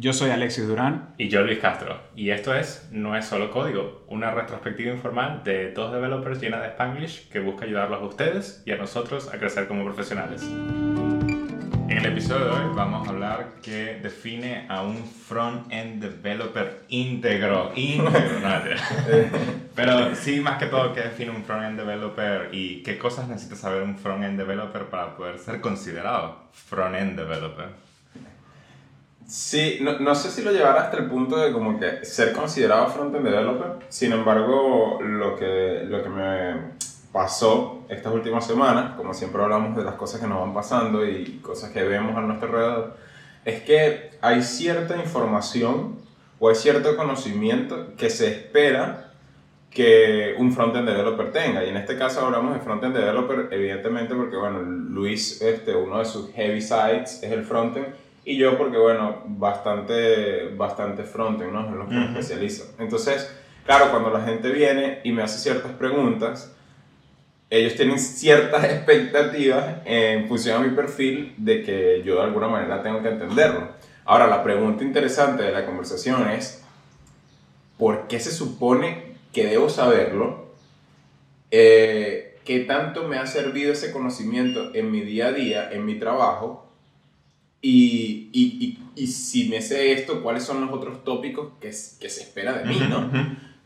Yo soy Alexis Durán. Y yo Luis Castro. Y esto es No es solo código, una retrospectiva informal de dos developers llena de Spanglish que busca ayudarlos a ustedes y a nosotros a crecer como profesionales. En el episodio de hoy vamos a hablar qué define a un front-end developer íntegro. Íntegro, Pero sí, más que todo, qué define un front-end developer y qué cosas necesita saber un front-end developer para poder ser considerado front-end developer. Sí, no, no, sé si lo llevará hasta el punto de como que ser considerado front-end developer. Sin embargo, lo que, lo que me pasó estas últimas semanas, como siempre hablamos de las cosas que nos van pasando y cosas que vemos a nuestro alrededor, es que hay cierta información o hay cierto conocimiento que se espera que un front-end developer tenga. Y en este caso hablamos de front-end developer, evidentemente, porque bueno, Luis, este, uno de sus heavy sides es el frontend y yo porque, bueno, bastante, bastante frontend, ¿no? En lo que me especializo. Entonces, claro, cuando la gente viene y me hace ciertas preguntas, ellos tienen ciertas expectativas en función a mi perfil de que yo de alguna manera tengo que entenderlo. Ahora, la pregunta interesante de la conversación es, ¿por qué se supone que debo saberlo? Eh, ¿Qué tanto me ha servido ese conocimiento en mi día a día, en mi trabajo? Y, y, y, si me sé esto, ¿cuáles son los otros tópicos que, que se espera de mí, no?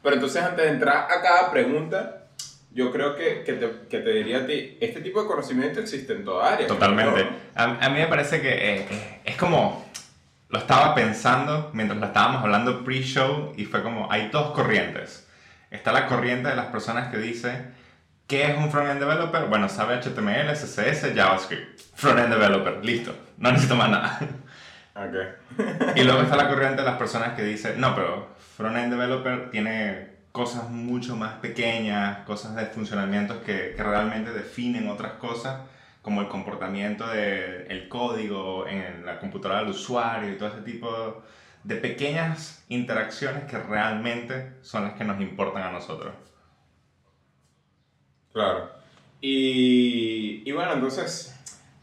Pero entonces, antes de entrar a cada pregunta, yo creo que, que, te, que, te, diría a ti, este tipo de conocimiento existe en toda área. Totalmente. A, a, mí me parece que eh, eh, es como, lo estaba pensando mientras lo estábamos hablando pre-show y fue como, hay dos corrientes. Está la corriente de las personas que dicen, ¿qué es un front-end developer? Bueno, sabe HTML, CSS, JavaScript. Front-end developer, listo no necesito más nada. Okay. y luego está la corriente de las personas que dicen, no, pero front-end developer tiene cosas mucho más pequeñas, cosas de funcionamientos que, que realmente definen otras cosas, como el comportamiento del el código en la computadora del usuario y todo ese tipo de pequeñas interacciones que realmente son las que nos importan a nosotros. Claro. Y, y bueno, entonces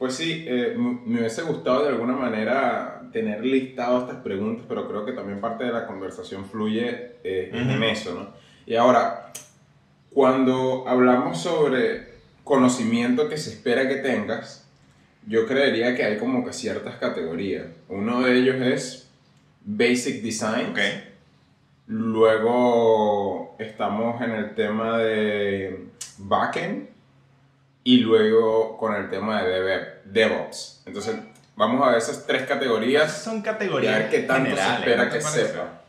pues sí, eh, me hubiese gustado de alguna manera tener listado estas preguntas, pero creo que también parte de la conversación fluye eh, en eso, ¿no? Y ahora, cuando hablamos sobre conocimiento que se espera que tengas, yo creería que hay como que ciertas categorías. Uno de ellos es Basic Design. Okay. Luego estamos en el tema de Backend y luego con el tema de DevOps. Entonces, vamos a ver esas tres categorías. Son categorías. Y a ver qué tanto se espera que sepa.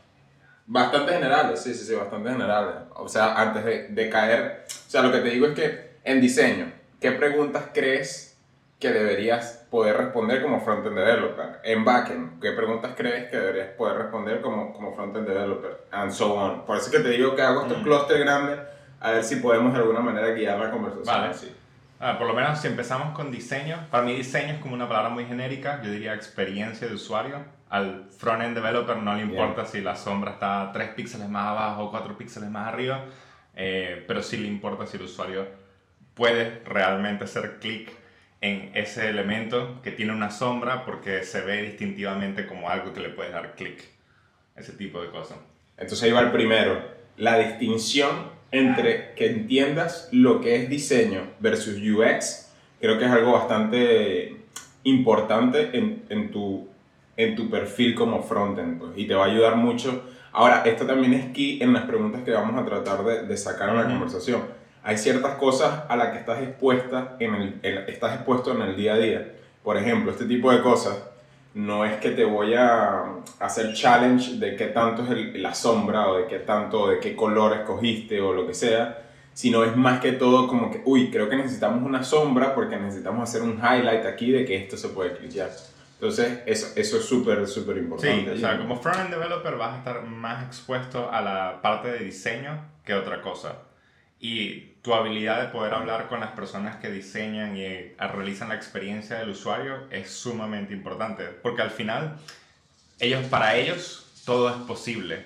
Bastante generales, sí, sí, sí, bastante generales. O sea, antes de, de, caer. O sea, lo que te digo es que en diseño, ¿qué preguntas crees que deberías poder responder como frontend developer? En backend, ¿qué preguntas crees que deberías poder responder como, como frontend developer? And so on. Por eso es que te digo que hago estos mm. clústeres grandes, a ver si podemos de alguna manera guiar la conversación. Vale. sí Ah, por lo menos si empezamos con diseño, para mí diseño es como una palabra muy genérica, yo diría experiencia de usuario. Al front-end developer no le importa si la sombra está 3 píxeles más abajo o 4 píxeles más arriba, eh, pero sí le importa si el usuario puede realmente hacer clic en ese elemento que tiene una sombra porque se ve distintivamente como algo que le puedes dar clic. Ese tipo de cosas. Entonces ahí va el primero, la distinción entre que entiendas lo que es diseño versus UX, creo que es algo bastante importante en, en tu, en tu perfil como frontend pues, y te va a ayudar mucho. Ahora, esto también es key en las preguntas que vamos a tratar de, de sacar en la conversación. Hay ciertas cosas a las que estás expuesta en el, estás expuesto en el día a día. Por ejemplo, este tipo de cosas no es que te voy a hacer challenge de qué tanto es la sombra o de qué tanto, de qué color escogiste o lo que sea, sino es más que todo como que, uy, creo que necesitamos una sombra porque necesitamos hacer un highlight aquí de que esto se puede cliquear. Entonces, eso, eso es súper, súper importante. Sí, o sea, como front-end developer vas a estar más expuesto a la parte de diseño que otra cosa. Y tu habilidad de poder hablar con las personas que diseñan y eh, realizan la experiencia del usuario es sumamente importante. Porque al final, ellos, para ellos, todo es posible.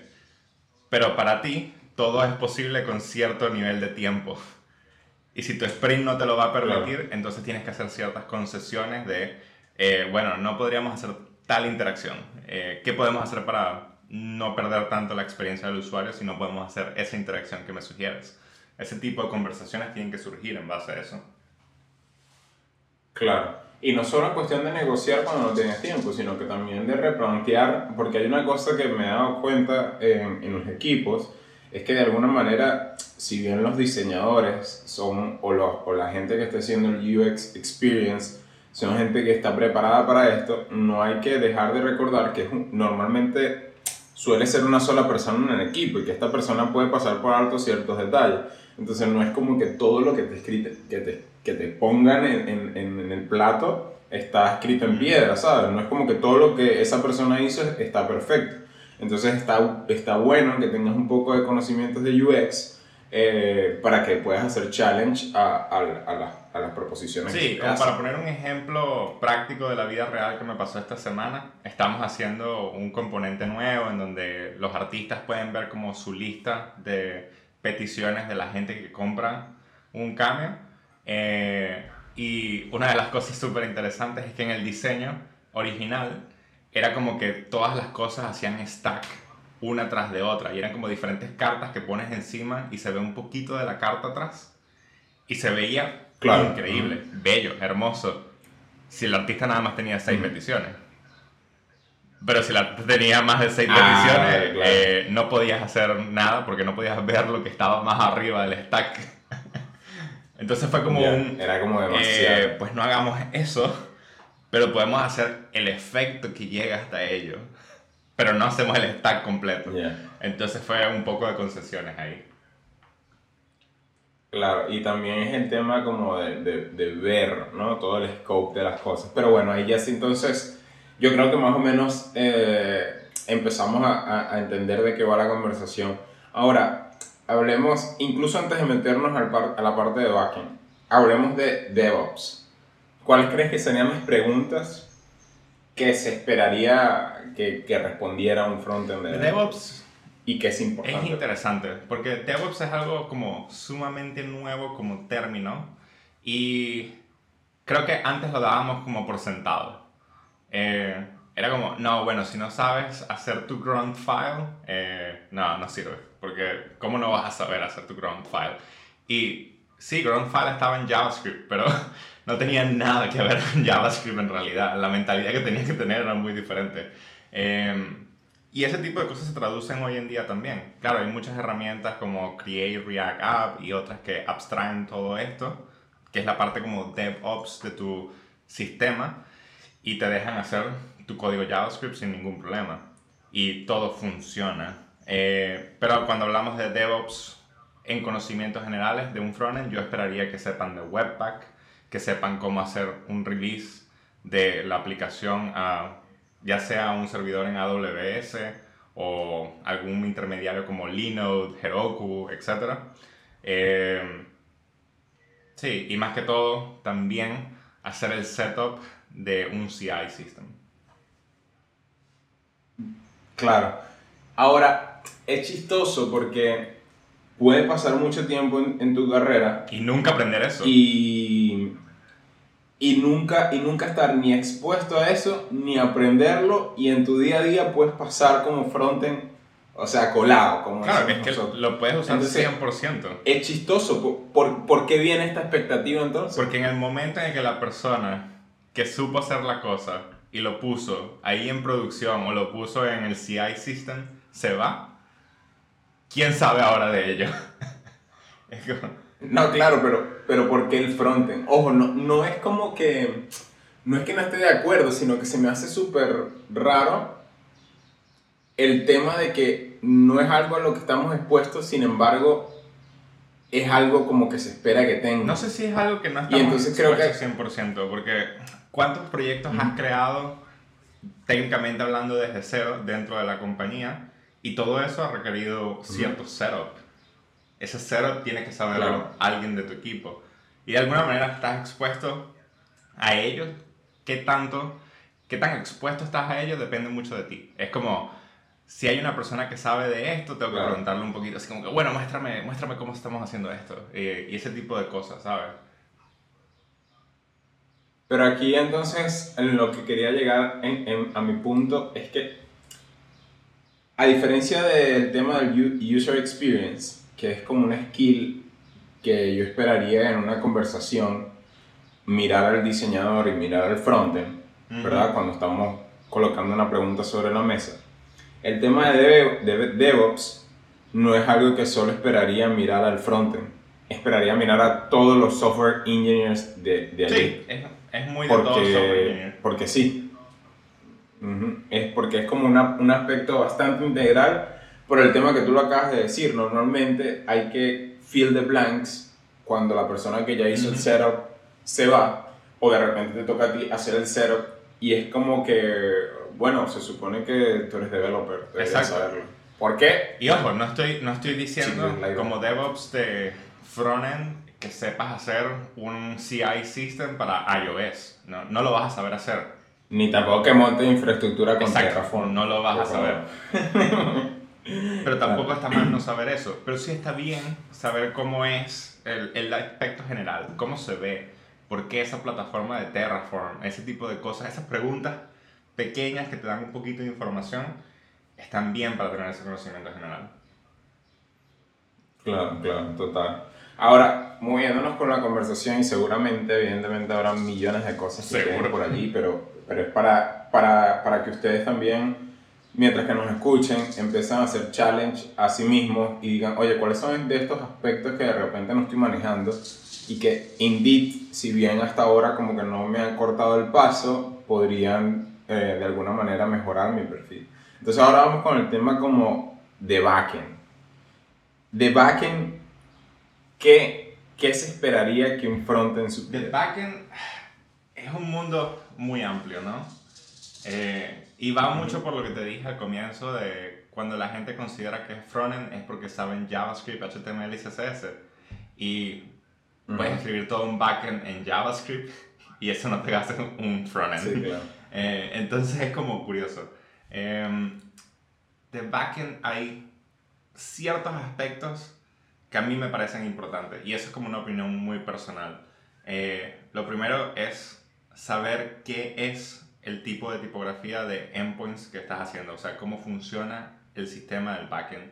Pero para ti, todo es posible con cierto nivel de tiempo. Y si tu sprint no te lo va a permitir, entonces tienes que hacer ciertas concesiones de, eh, bueno, no podríamos hacer tal interacción? Eh, ¿Qué podemos hacer para no perder tanto la experiencia del usuario si no podemos hacer esa interacción que me sugieres? Ese tipo de conversaciones tienen que surgir en base a eso. Claro. Y no solo cuestión de negociar cuando no tienes tiempo, sino que también de replantear, porque hay una cosa que me he dado cuenta en, en los equipos, es que de alguna manera, si bien los diseñadores son, o, los, o la gente que está haciendo el UX Experience, son gente que está preparada para esto, no hay que dejar de recordar que normalmente suele ser una sola persona en el equipo y que esta persona puede pasar por alto ciertos detalles. Entonces no es como que todo lo que te, escrite, que te, que te pongan en, en, en, el plato está escrito en piedra, ¿sabes? No es como que todo lo que esa persona hizo está perfecto. Entonces está, está bueno que tengas un poco de conocimientos de UX eh, para que puedas hacer challenge a, a, a, a las proposiciones. Sí, como para poner un ejemplo práctico de la vida real que me pasó esta semana, estamos haciendo un componente nuevo en donde los artistas pueden ver como su lista de peticiones de la gente que compra un cameo. Eh, y una de las cosas súper interesantes es que en el diseño original era como que todas las cosas hacían stack una tras de otra y eran como diferentes cartas que pones encima y se ve un poquito de la carta atrás y se veía increíble, bello, hermoso si el artista nada más tenía seis peticiones. Pero si la tenía más de seis ah, peticiones, eh, no podías hacer nada porque no podías ver lo que estaba más arriba del stack. Entonces fue como un... Era como demasiado. Eh, pues no hagamos eso, pero podemos hacer el efecto que llega hasta ello. Pero no hacemos el stack completo. Entonces fue un poco de concesiones ahí. Claro, y también es el tema como de, de, de ver, ¿no? Todo el scope de las cosas. Pero bueno, ahí ya sí entonces yo creo que más o menos eh, empezamos a, a, entender de qué va la conversación. Ahora, hablemos, incluso antes de meternos al par, a la parte de backend, hablemos de DevOps. ¿Cuáles crees que serían las preguntas que se esperaría que, que respondiera un frontend de DevOps? Y que es importante. Es interesante, porque DevOps es algo como sumamente nuevo como término y creo que antes lo dábamos como por sentado. Eh, era como, no, bueno, si no sabes hacer tu ground file, eh, no, no sirve, porque ¿cómo no vas a saber hacer tu ground file? Y sí, ground file estaba en JavaScript, pero no tenía nada que ver con JavaScript en realidad. La mentalidad que tenía que tener era muy diferente. Eh, y ese tipo de cosas se traducen hoy en día también. Claro, hay muchas herramientas como Create React App y otras que abstraen todo esto, que es la parte como DevOps de tu sistema y te dejan hacer tu código JavaScript sin ningún problema. Y todo funciona. Eh, pero cuando hablamos de DevOps en conocimientos generales de un frontend, yo esperaría que sepan de Webpack, que sepan cómo hacer un release de la aplicación a ya sea un servidor en AWS o algún intermediario como Linode, Heroku, etc. Eh, sí, y más que todo, también hacer el setup de un CI system. Claro. Ahora, es chistoso porque puede pasar mucho tiempo en, tu carrera. Y nunca aprender eso. Y, y, nunca, y nunca estar ni expuesto a eso, ni aprenderlo. Y en tu día a día puedes pasar como frontend, o sea, colado. Como claro, es que lo puedes usar entonces, 100%. Es chistoso. ¿Por, por, ¿Por qué viene esta expectativa entonces? Porque en el momento en que la persona que supo hacer la cosa y lo puso ahí en producción o lo puso en el CI system, se va, ¿quién sabe ahora de ello? No, claro, pero, pero ¿por qué el frontend? Ojo, no, no es como que... No es que no esté de acuerdo, sino que se me hace súper raro el tema de que no es algo a lo que estamos expuestos, sin embargo, es algo como que se espera que tenga. No sé si es algo que no estamos y entonces creo que 100%, porque ¿Cuántos proyectos has creado técnicamente hablando desde cero dentro de la compañía? Y todo eso ha requerido cierto setup. Ese setup tiene que saberlo alguien de tu equipo. Y de alguna manera estás expuesto a ellos. ¿Qué tanto, qué tan expuesto estás a ellos? Depende mucho de ti. Es como, si hay una persona que sabe de esto, tengo que preguntarle un poquito, así como que, bueno, muéstrame, muéstrame cómo estamos haciendo esto. y ese tipo de cosas, ¿sabes? Pero aquí entonces, en lo que quería llegar a mi punto es que, a diferencia del tema del user experience, que es como una skill que yo esperaría en una conversación, mirar al diseñador y mirar al frontend, ¿verdad? Cuando estamos colocando una pregunta sobre la mesa. El tema de, DevOps no es algo que solo esperaría mirar al frontend, esperaría mirar a todos los software engineers de, de allí. Sí, es, muy de porque, software Porque sí. Es porque es como una, un aspecto bastante integral por el tema que tú lo acabas de decir. Normalmente hay que fill the blanks cuando la persona que ya hizo el setup se va o de repente te toca a ti hacer el setup y es como que, bueno, se supone que tú eres developer, deberías saberlo. ¿Por qué? Y ojo, no estoy, no estoy diciendo como DevOps de frontend que sepas hacer un CI system para iOS. No, no lo vas a saber hacer. Ni tampoco que monte infraestructura con Terraform. No lo vas a saber. Pero tampoco está mal no saber eso. Pero sí está bien saber cómo es el, el aspecto general, cómo se ve, por qué esa plataforma de Terraform, ese tipo de cosas, esas preguntas pequeñas que te dan un poquito de información, están bien para tener ese conocimiento general. Claro, claro, total. Ahora, moviéndonos con la conversación y seguramente, evidentemente, habrá millones de cosas que por allí, pero, pero es para, para, para que ustedes también mientras que nos escuchen, empiezan a hacer challenge a sí mismos y digan, oye, ¿cuáles son de estos aspectos que de repente no estoy manejando? Y que Indeed, si bien hasta ahora como que no me han cortado el paso, podrían eh, de alguna manera mejorar mi perfil. Entonces ahora vamos con el tema como de backend. De backend, ¿qué, qué se esperaría que un frontend supiera? De backend es un mundo muy amplio, ¿no? Eh, y va mucho por lo que te dije al comienzo de cuando la gente considera que es frontend es porque saben JavaScript, HTML y CSS. Y puedes escribir todo un backend en JavaScript y eso no te hace un frontend. Sí, eh, entonces es como curioso. Em, de backend hay ciertos aspectos que a mí me parecen importantes y eso es como una opinión muy personal. Eh, lo primero es saber qué es el tipo de tipografía de endpoints que estás haciendo, o sea, cómo funciona el sistema del backend.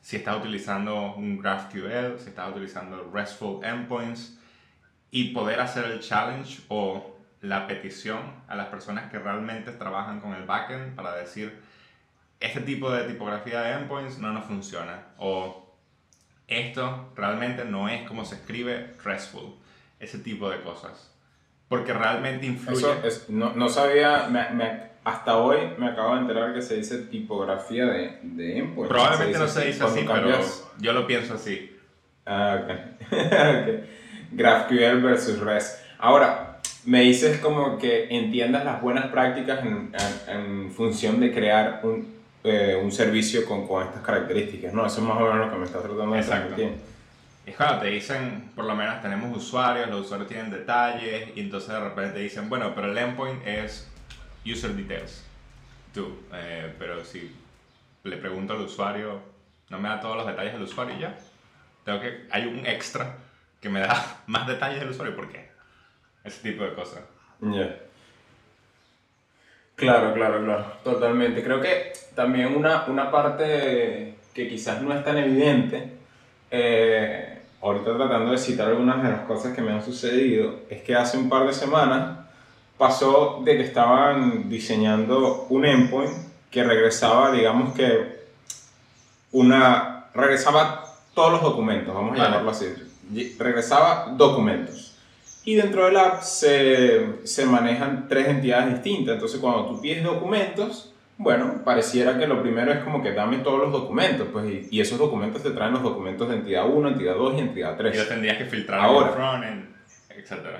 Si estás utilizando un GraphQL, si estás utilizando RESTful endpoints y poder hacer el challenge o la petición a las personas que realmente trabajan con el backend para decir, este tipo de tipografía de endpoints no nos funciona o esto realmente no es como se escribe RESTful, ese tipo de cosas porque realmente influye. Eso no, no, sabía, hasta hoy me acabo de enterar que se dice tipografía de, de input. Probablemente no se dice así, pero yo lo pienso así. Ah, ok. okay. GraphQL versus REST. Ahora, me dices como que entiendas las buenas prácticas en, en, función de crear un, eh, un servicio con, con, estas características, ¿no? Eso es más o menos lo que me estás tratando de decir. Es cuando te dicen, por lo menos tenemos usuarios, los usuarios tienen detalles, y entonces de repente te dicen, bueno, pero el endpoint es user details. Tú, eh, pero si le pregunto al usuario, no me da todos los detalles del usuario y ya. Tengo que, hay un extra que me da más detalles del usuario, ¿por qué? Ese tipo de cosas. Yeah. Claro, claro, claro, totalmente. Creo que también una, una parte que quizás no es tan evidente, eh, ahorita tratando de citar algunas de las cosas que me han sucedido, es que hace un par de semanas pasó de que estaban diseñando un endpoint que regresaba, digamos que una, regresaba todos los documentos, vamos a llamarlo así, regresaba documentos. Y dentro del app se, se manejan tres entidades distintas, entonces cuando tú pides documentos, bueno, pareciera que lo primero es como que dame todos los documentos, pues, y, esos documentos te traen los documentos de entidad 1, entidad 2 y entidad 3. Y los tendrías que filtrar Ahora, en frontend, etc.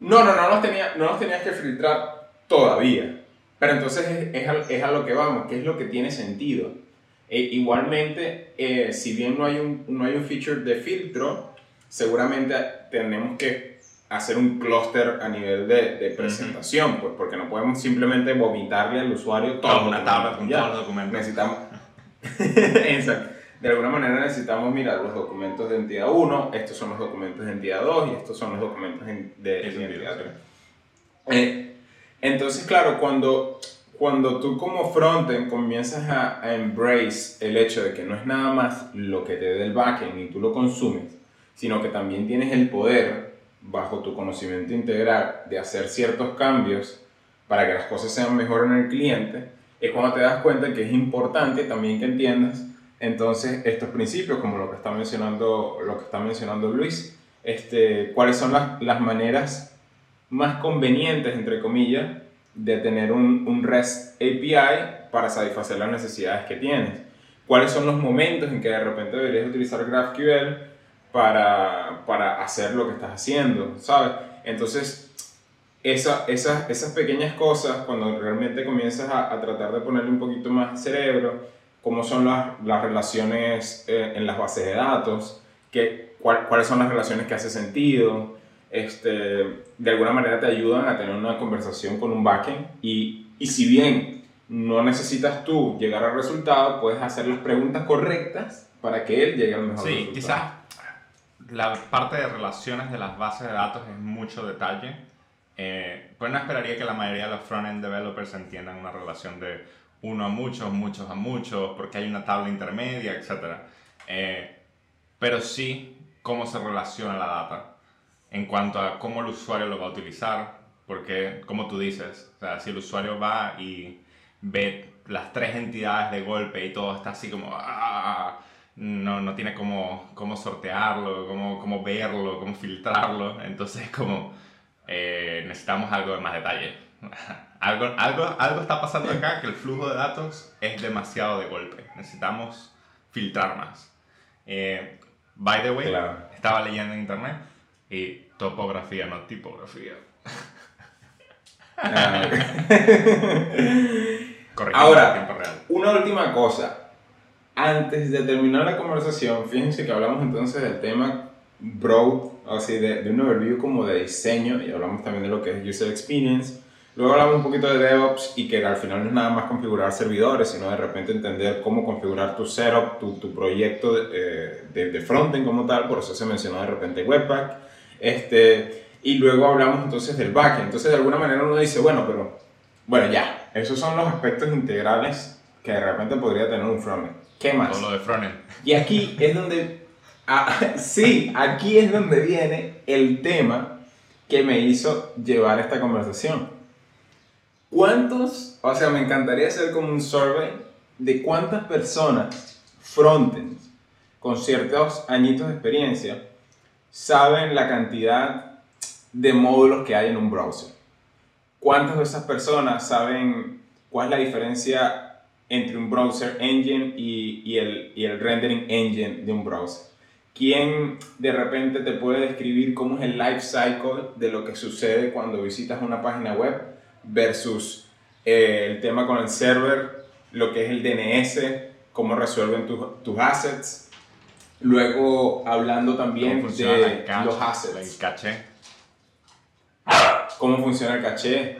No, no, no los, tenía, no los tenías que filtrar todavía. Pero entonces es, es, a, es a, lo que vamos, que es lo que tiene sentido. E, igualmente, eh, si bien no hay, un, no hay un feature de filtro, seguramente tenemos que hacer un clúster a nivel de, de presentación, pues porque no podemos simplemente vomitarle al usuario todo. una tabla con todos los documentos. Necesitamos, Exacto. De alguna manera necesitamos mirar los documentos de entidad 1, estos son los documentos de entidad 2 y estos son los documentos de, entidad 3. Eh, entonces, claro, cuando, cuando tú como frontend comienzas a, a, embrace el hecho de que no es nada más lo que te dé el backend y tú lo consumes, sino que también tienes el poder, bajo tu conocimiento integral, de hacer ciertos cambios para que las cosas sean mejor en el cliente, es cuando te das cuenta que es importante también que entiendas entonces estos principios, como lo que está mencionando, lo que está mencionando Luis, este, cuáles son las, las maneras más convenientes, entre comillas, de tener un, un, REST API para satisfacer las necesidades que tienes. ¿Cuáles son los momentos en que de repente deberías utilizar GraphQL para, para hacer lo que estás haciendo? ¿Sabes? Entonces, esa, esas, esas pequeñas cosas, cuando realmente comienzas a, a, tratar de ponerle un poquito más cerebro, cómo son las, las relaciones eh, en las bases de datos, que, cuál, cuáles son las relaciones que hace sentido, este, de alguna manera te ayudan a tener una conversación con un backend y, y si bien no necesitas tú llegar al resultado, puedes hacer las preguntas correctas para que él llegue al mejor sí, resultado. Sí, quizás la parte de relaciones de las bases de datos es mucho detalle. Eh, pues no esperaría que la mayoría de los front-end developers entiendan una relación de uno a muchos, muchos a muchos, porque hay una tabla intermedia, etc. Eh, pero sí cómo se relaciona la data en cuanto a cómo el usuario lo va a utilizar, porque como tú dices, o sea, si el usuario va y ve las tres entidades de golpe y todo está así como, ¡ah! No, no tiene cómo, cómo sortearlo, cómo, cómo verlo, cómo filtrarlo, entonces como eh, necesitamos algo de más detalle. algo, algo, algo está pasando acá que el flujo de datos es demasiado de golpe, necesitamos filtrar más. Eh, by the way, Claro. estaba leyendo en internet y topografía, no tipografía. Ah, Ahora. Una última cosa. Antes de terminar la conversación, fíjense que hablamos entonces del tema broad, así de, de un overview como de diseño, y hablamos también de lo que es user experience. Luego hablamos un poquito de DevOps y que al final no es nada más configurar servidores, sino de repente entender cómo configurar tu setup, tu, tu proyecto de, eh, de, de frontend como tal, por eso se mencionó de repente Webpack. Este, y luego hablamos entonces del backend. Entonces de alguna manera uno dice, bueno, pero bueno, ya, esos son los aspectos integrales que de repente podría tener un frontend. ¿Qué más? Todo lo de. Y aquí es donde, ah, sí, aquí es donde viene el tema que me hizo llevar esta conversación. ¿Cuántos, o sea, me encantaría hacer como un survey de cuántas personas frontends con ciertos añitos de experiencia saben la cantidad de módulos que hay en un browser? ¿Cuántas de esas personas saben cuál es la diferencia entre un browser engine y, y, el, y el rendering engine de un browser? ¿Quién de repente te puede describir cómo es el life cycle de lo que sucede cuando visitas una página web versus eh, el tema con el server, lo que es el DNS, cómo resuelven tus, tus assets? Luego hablando también ¿Cómo funciona de cache? los assets El caché. cómo funciona el caché,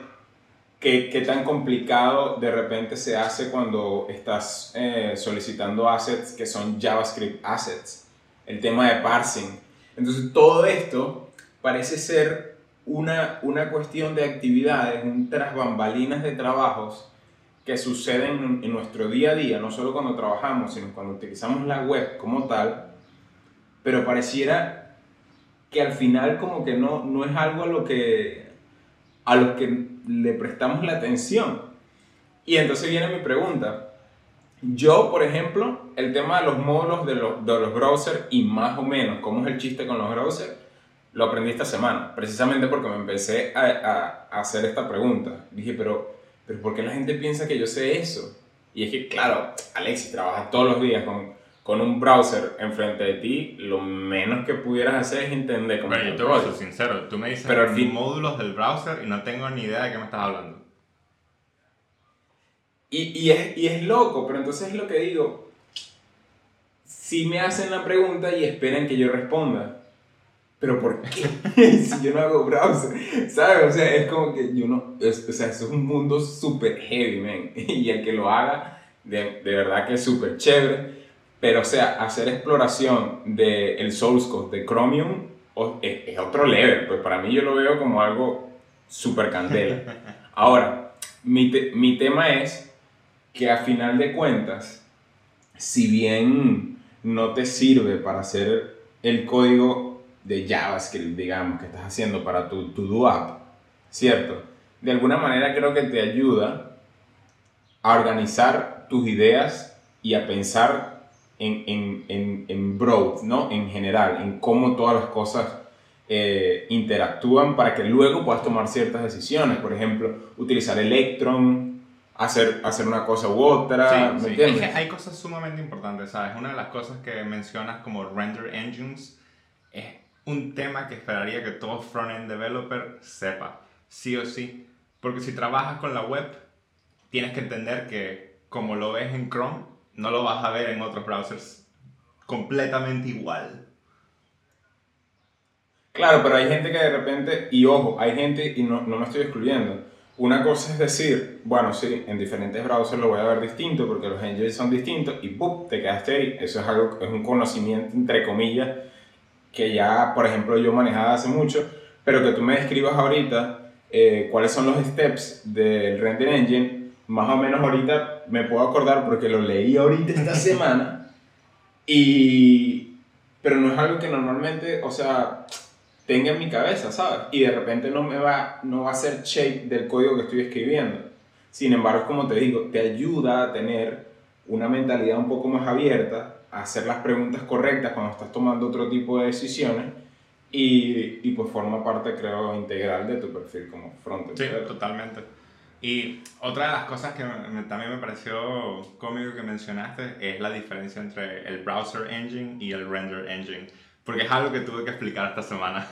qué, qué tan complicado de repente se hace cuando estás eh, solicitando assets que son JavaScript assets, el tema de parsing. Entonces todo esto parece ser una, una cuestión de actividades, un tras bambalinas de trabajos que suceden en, nuestro día a día, no solo cuando trabajamos, sino cuando utilizamos la web como tal, pero pareciera que al final como que no, no es algo a lo que a los que le prestamos la atención. Y entonces viene mi pregunta. Yo, por ejemplo, el tema de los módulos de los, de los browsers y más o menos cómo es el chiste con los browsers, lo aprendí esta semana, precisamente porque me empecé a, hacer esta pregunta. Dije, pero, pero ¿por qué la gente piensa que yo sé eso? Y es que, claro, Alexis, trabajas todos los días con, con un browser enfrente de ti, lo menos que pudieras hacer es entender cómo Pero yo te voy a ser sincero, tú me dices Pero al fin- módulos del browser y no tengo ni idea de qué me estás hablando. Y, y, es, y es loco, pero entonces es lo que digo. Si me hacen la pregunta y esperan que yo responda. ¿Pero por qué? si yo no hago browser, ¿sabes? O sea, es como que yo no. Es, o sea, eso es un mundo súper heavy, man. Y el que lo haga, de, de verdad que es súper chévere. Pero, o sea, hacer exploración del source code de Chromium es, es otro level. Pues para mí yo lo veo como algo super candela. Ahora, mi, mi tema es que a final de cuentas, si bien no te sirve para hacer el código de JavaScript, digamos, que estás haciendo para tu to-do app, ¿cierto? De alguna manera creo que te ayuda a organizar tus ideas y a pensar en, en, en, en broad, ¿no? En general, en cómo todas las cosas eh, interactúan para que luego puedas tomar ciertas decisiones. Por ejemplo, utilizar Electron, hacer, hacer una cosa u otra. Sí, sí. Es que hay cosas sumamente importantes, ¿sabes? Una de las cosas que mencionas como render engines es un tema que esperaría que todo front-end developer sepa, sí o sí. Porque si trabajas con la web, tienes que entender que como lo ves en Chrome, no lo vas a ver en otros browsers completamente igual. Claro, pero hay gente que de repente, y ojo, hay gente, y no, no me estoy excluyendo, una cosa es decir, bueno, sí, en diferentes browsers lo voy a ver distinto porque los engines son distintos y ¡pum! te quedaste ahí. Eso es algo, es un conocimiento, entre comillas, que ya, por ejemplo, yo manejaba hace mucho, pero que tú me describas ahorita eh, cuáles son los steps del render engine, más o menos ahorita me puedo acordar porque lo leí ahorita esta semana, y, pero no es algo que normalmente, o sea, tenga en mi cabeza, ¿sabes? Y de repente no me va, no va a ser shape del código que estoy escribiendo. Sin embargo, como te digo, te ayuda a tener una mentalidad un poco más abierta, a hacer las preguntas correctas cuando estás tomando otro tipo de decisiones y, y pues forma parte, creo, integral de tu perfil como frontend. Sí, totalmente. Y otra de las cosas que también me pareció cómico que mencionaste es la diferencia entre el browser engine y el render engine, porque es algo que tuve que explicar esta semana.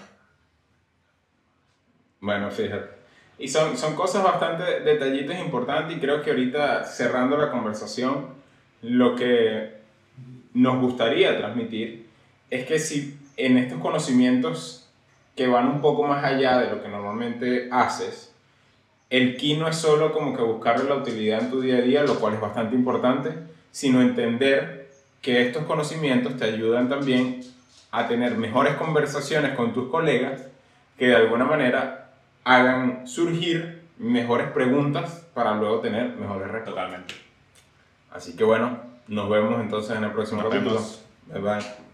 Bueno, fíjate. Y son, son cosas bastante detallitos importantes y creo que ahorita cerrando la conversación, lo que nos gustaría transmitir es que si en estos conocimientos que van un poco más allá de lo que normalmente haces, el key no es solo como que buscarle la utilidad en tu día a día, lo cual es bastante importante, sino entender que estos conocimientos te ayudan también a tener mejores conversaciones con tus colegas que de alguna manera hagan surgir mejores preguntas para luego tener mejores respuestas. Totalmente. Así que bueno, nos vemos entonces en el próximo nos capítulo. Vemos. Bye bye.